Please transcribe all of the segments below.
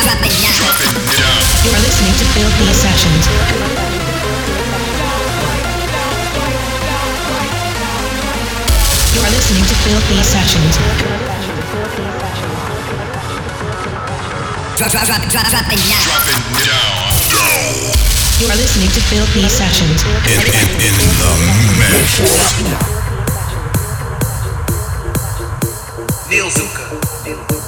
Drop. You're listening to Filthy Sessions. You are listening to Filthy Sessions. Dropping it. You are listening to Filthy Sessions. In, in, in the mix. Nielzuka.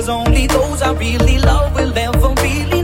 Cause only those I really love will ever really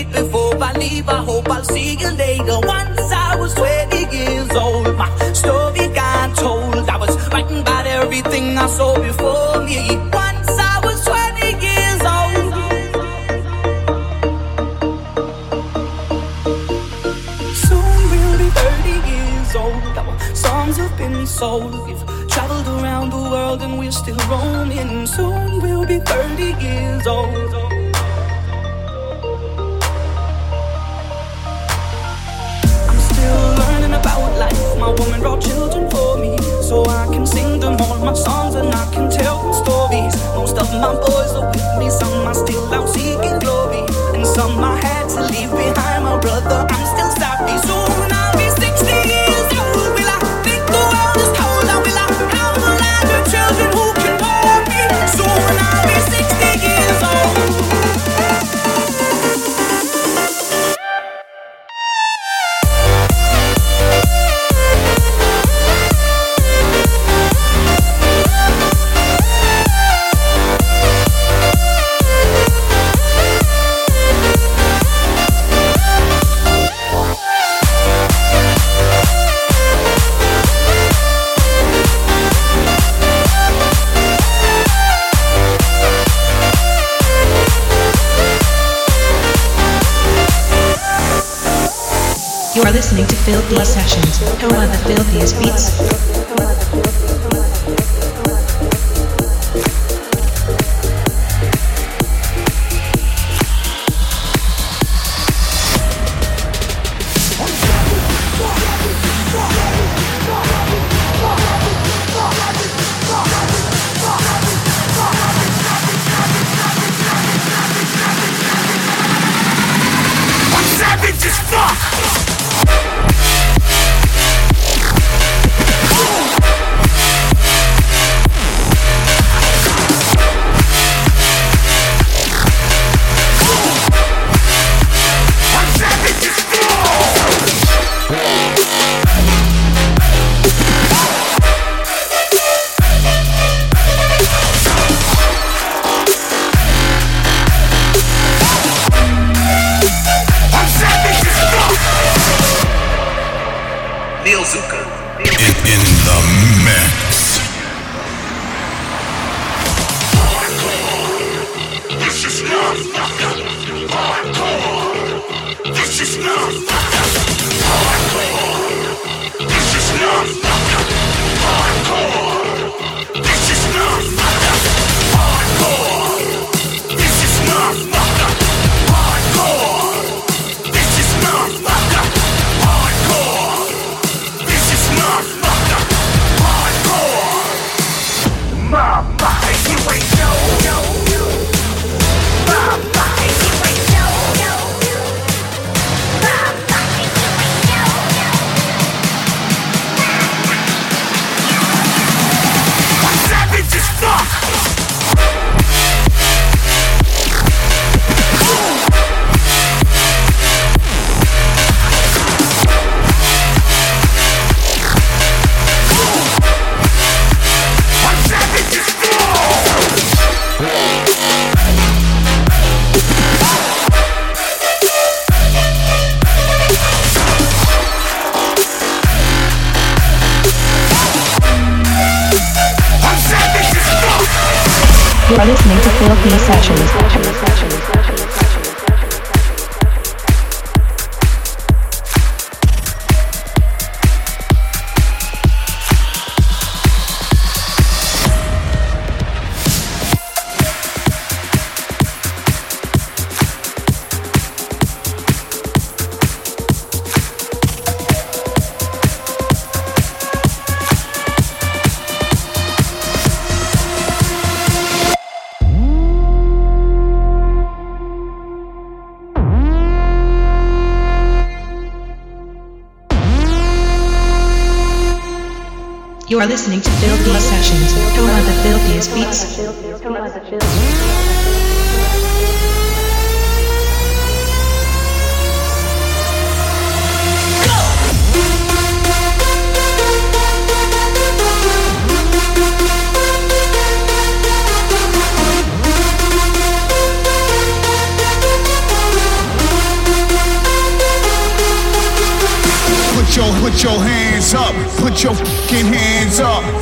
before I leave, I hope I'll see you later. Once I was 20 years old, my story got told. I was writing about everything I saw before me. Once I was 20 years old. Soon we'll be 30 years old. Our songs have been sold. We've traveled around the world and we're still roaming. Soon we'll be 30 years old. My woman brought children for me. So I can sing them all my songs and I can tell them stories. Most of my boys are with me, some are still out seeking glory. And some I had to leave behind. My brother, I'm still sorry. Soon Sessions. Who are the filthiest beats? Are listening to Filthy Sessions. Who are the filthiest beats?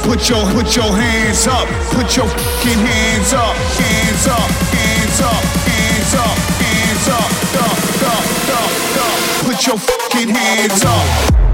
Put your put your hands up. Put your fucking hands up. Hands up. Hands up. Hands up. Hands up. Up, up, up, up. Put your fucking hands up.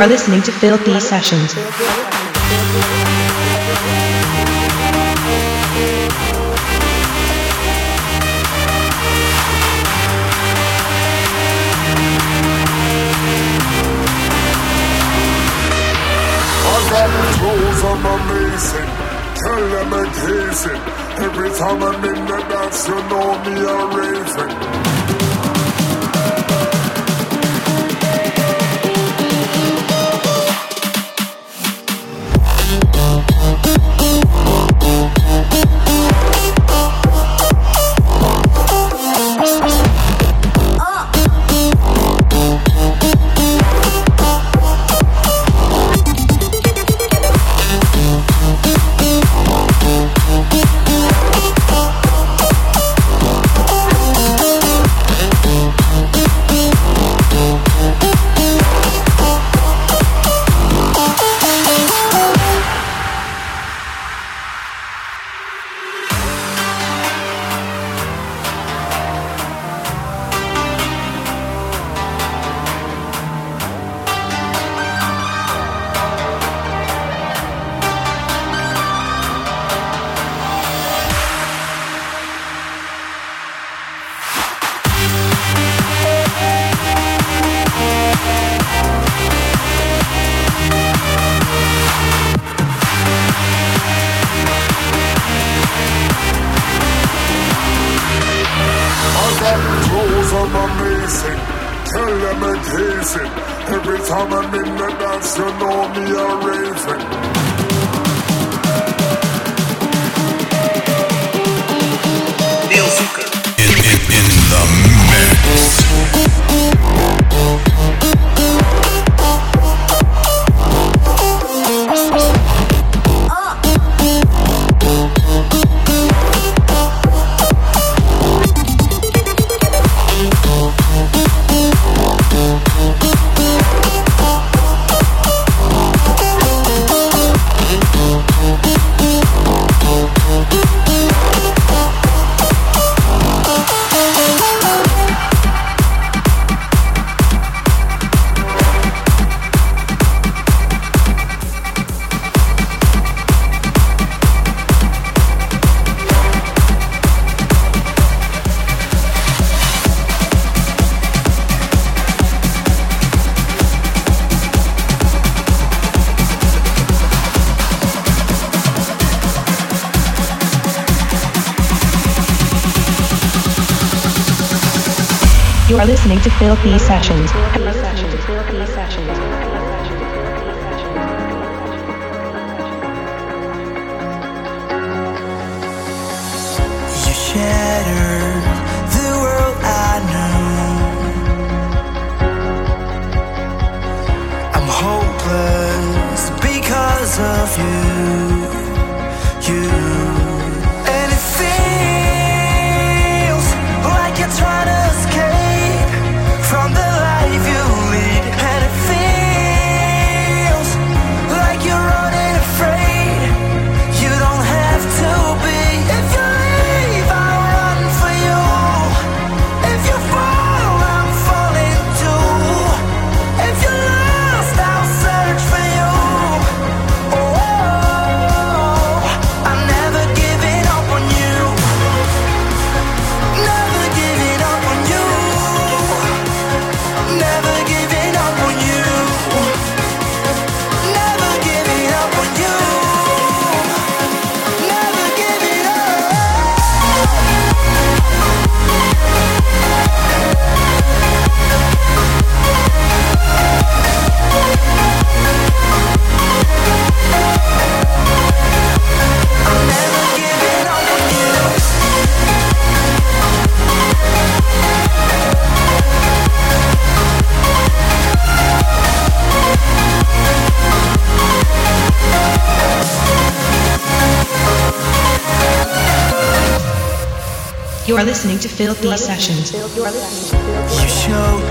You are listening to Filthy Sessions. Rules I'm amazing, tell them I'm Every time I'm in the dance, you know me a raving. Filthy Sessions. are listening to Filthy Sessions. Show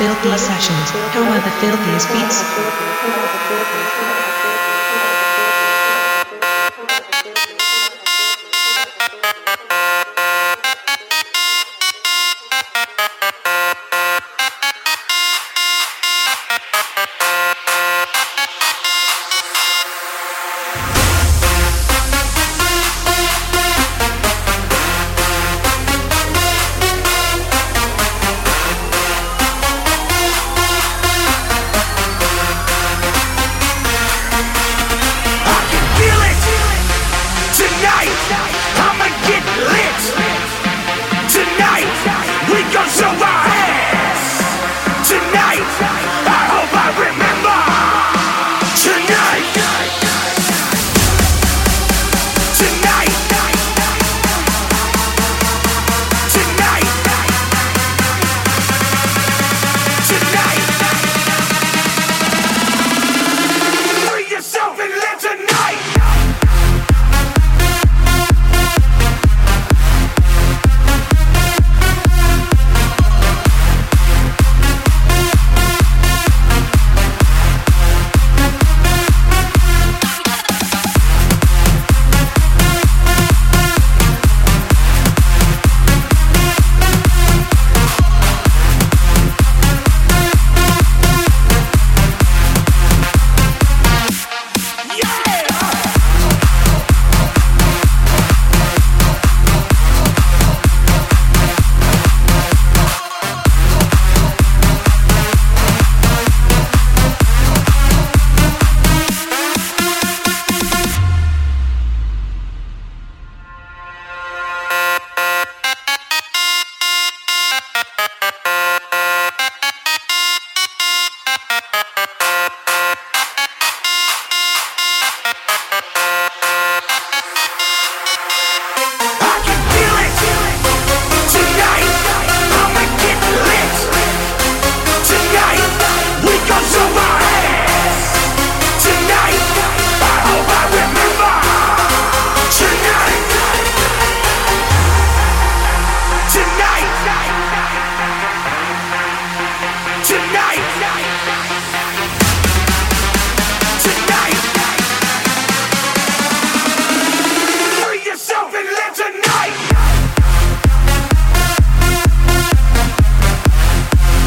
filthy sessions, home of the filthiest beats.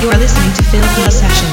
You are listening to Phil Sessions.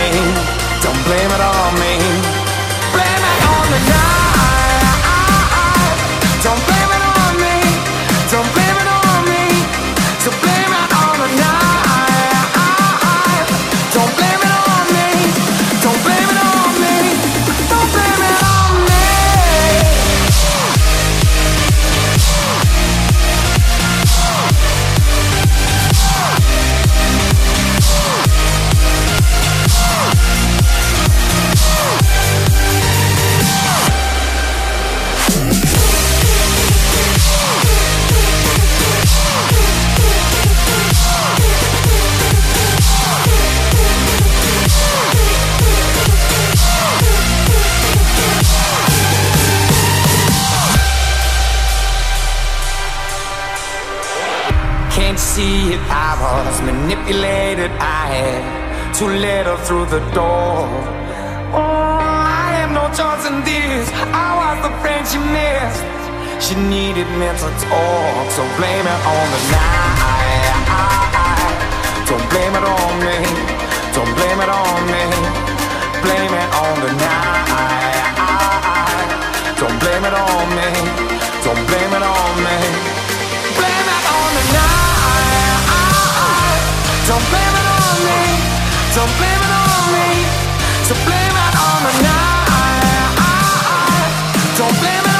blame it on me. Manipulated. I had to let her through the door. Oh, I had no choice in this. I was the friend she missed. She needed mental talk, so blame it on the night. Don't blame it on me. Don't blame it on me. Blame it on the night. Don't blame it on me. Don't blame it on me. Don't blame it on me. Don't blame it on me. So blame it on the night. Don't blame it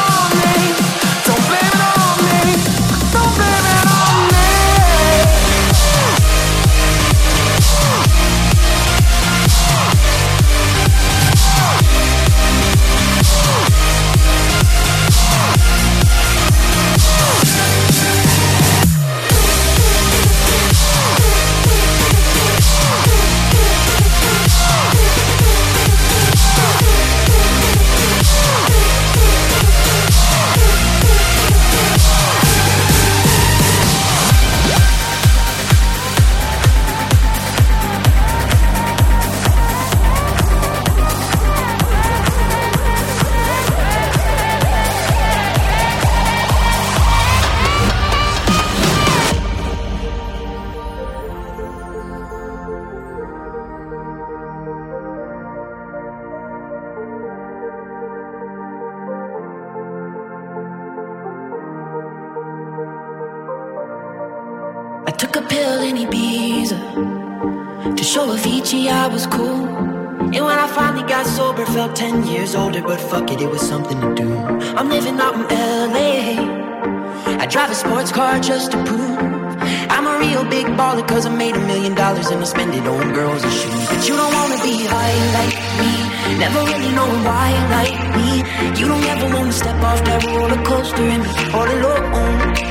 but fuck it, it was something to do. I'm living out in LA. I drive a sports car just to prove I'm a real big baller, cause I made a million dollars and I spend it on girls and shoes. But you don't wanna be high like me, never really knowing why like me. You don't ever wanna step off that roller coaster and be all alone.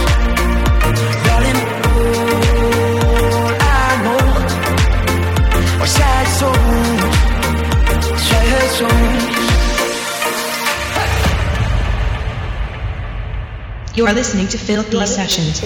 You are listening to Filthy Sessions.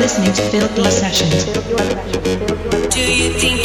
listening to Filthy Sessions. Do you think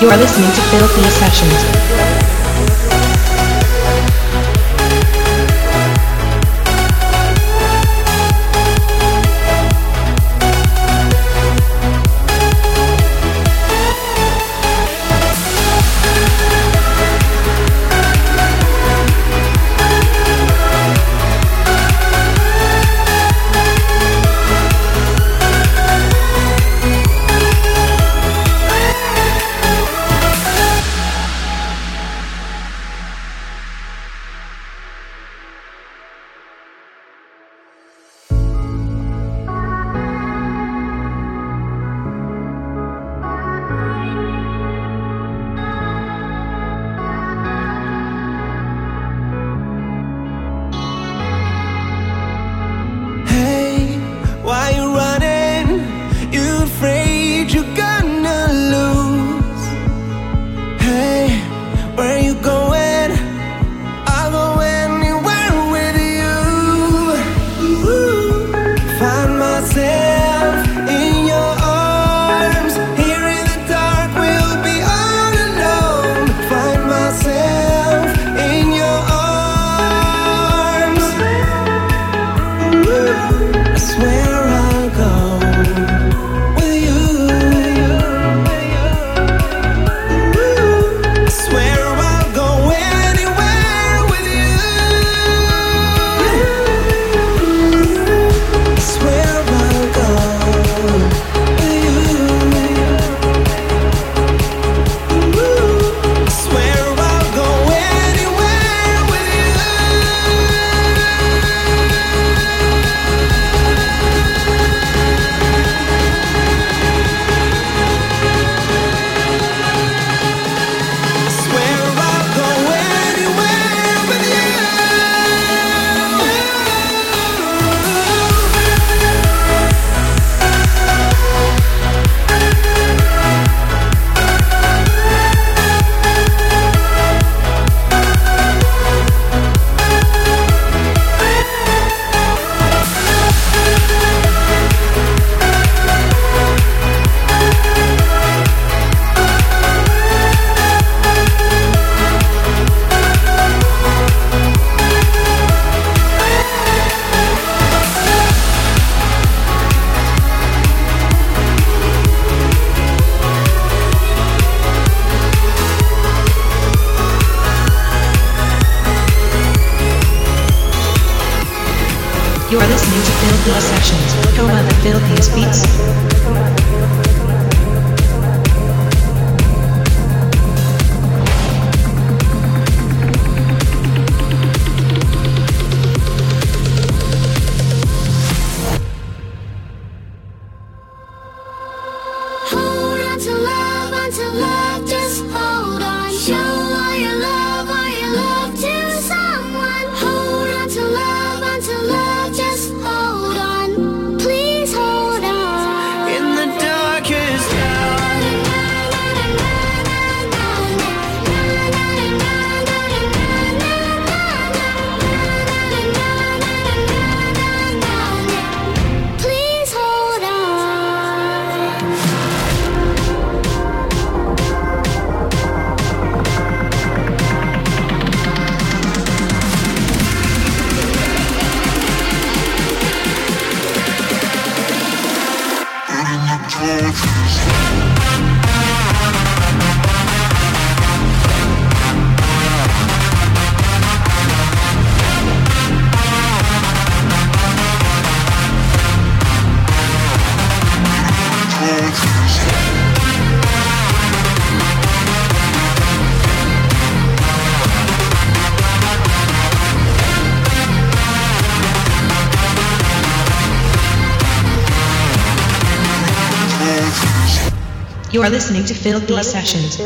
You're listening to Filthy Sessions. You are listening to Filthy Sessions.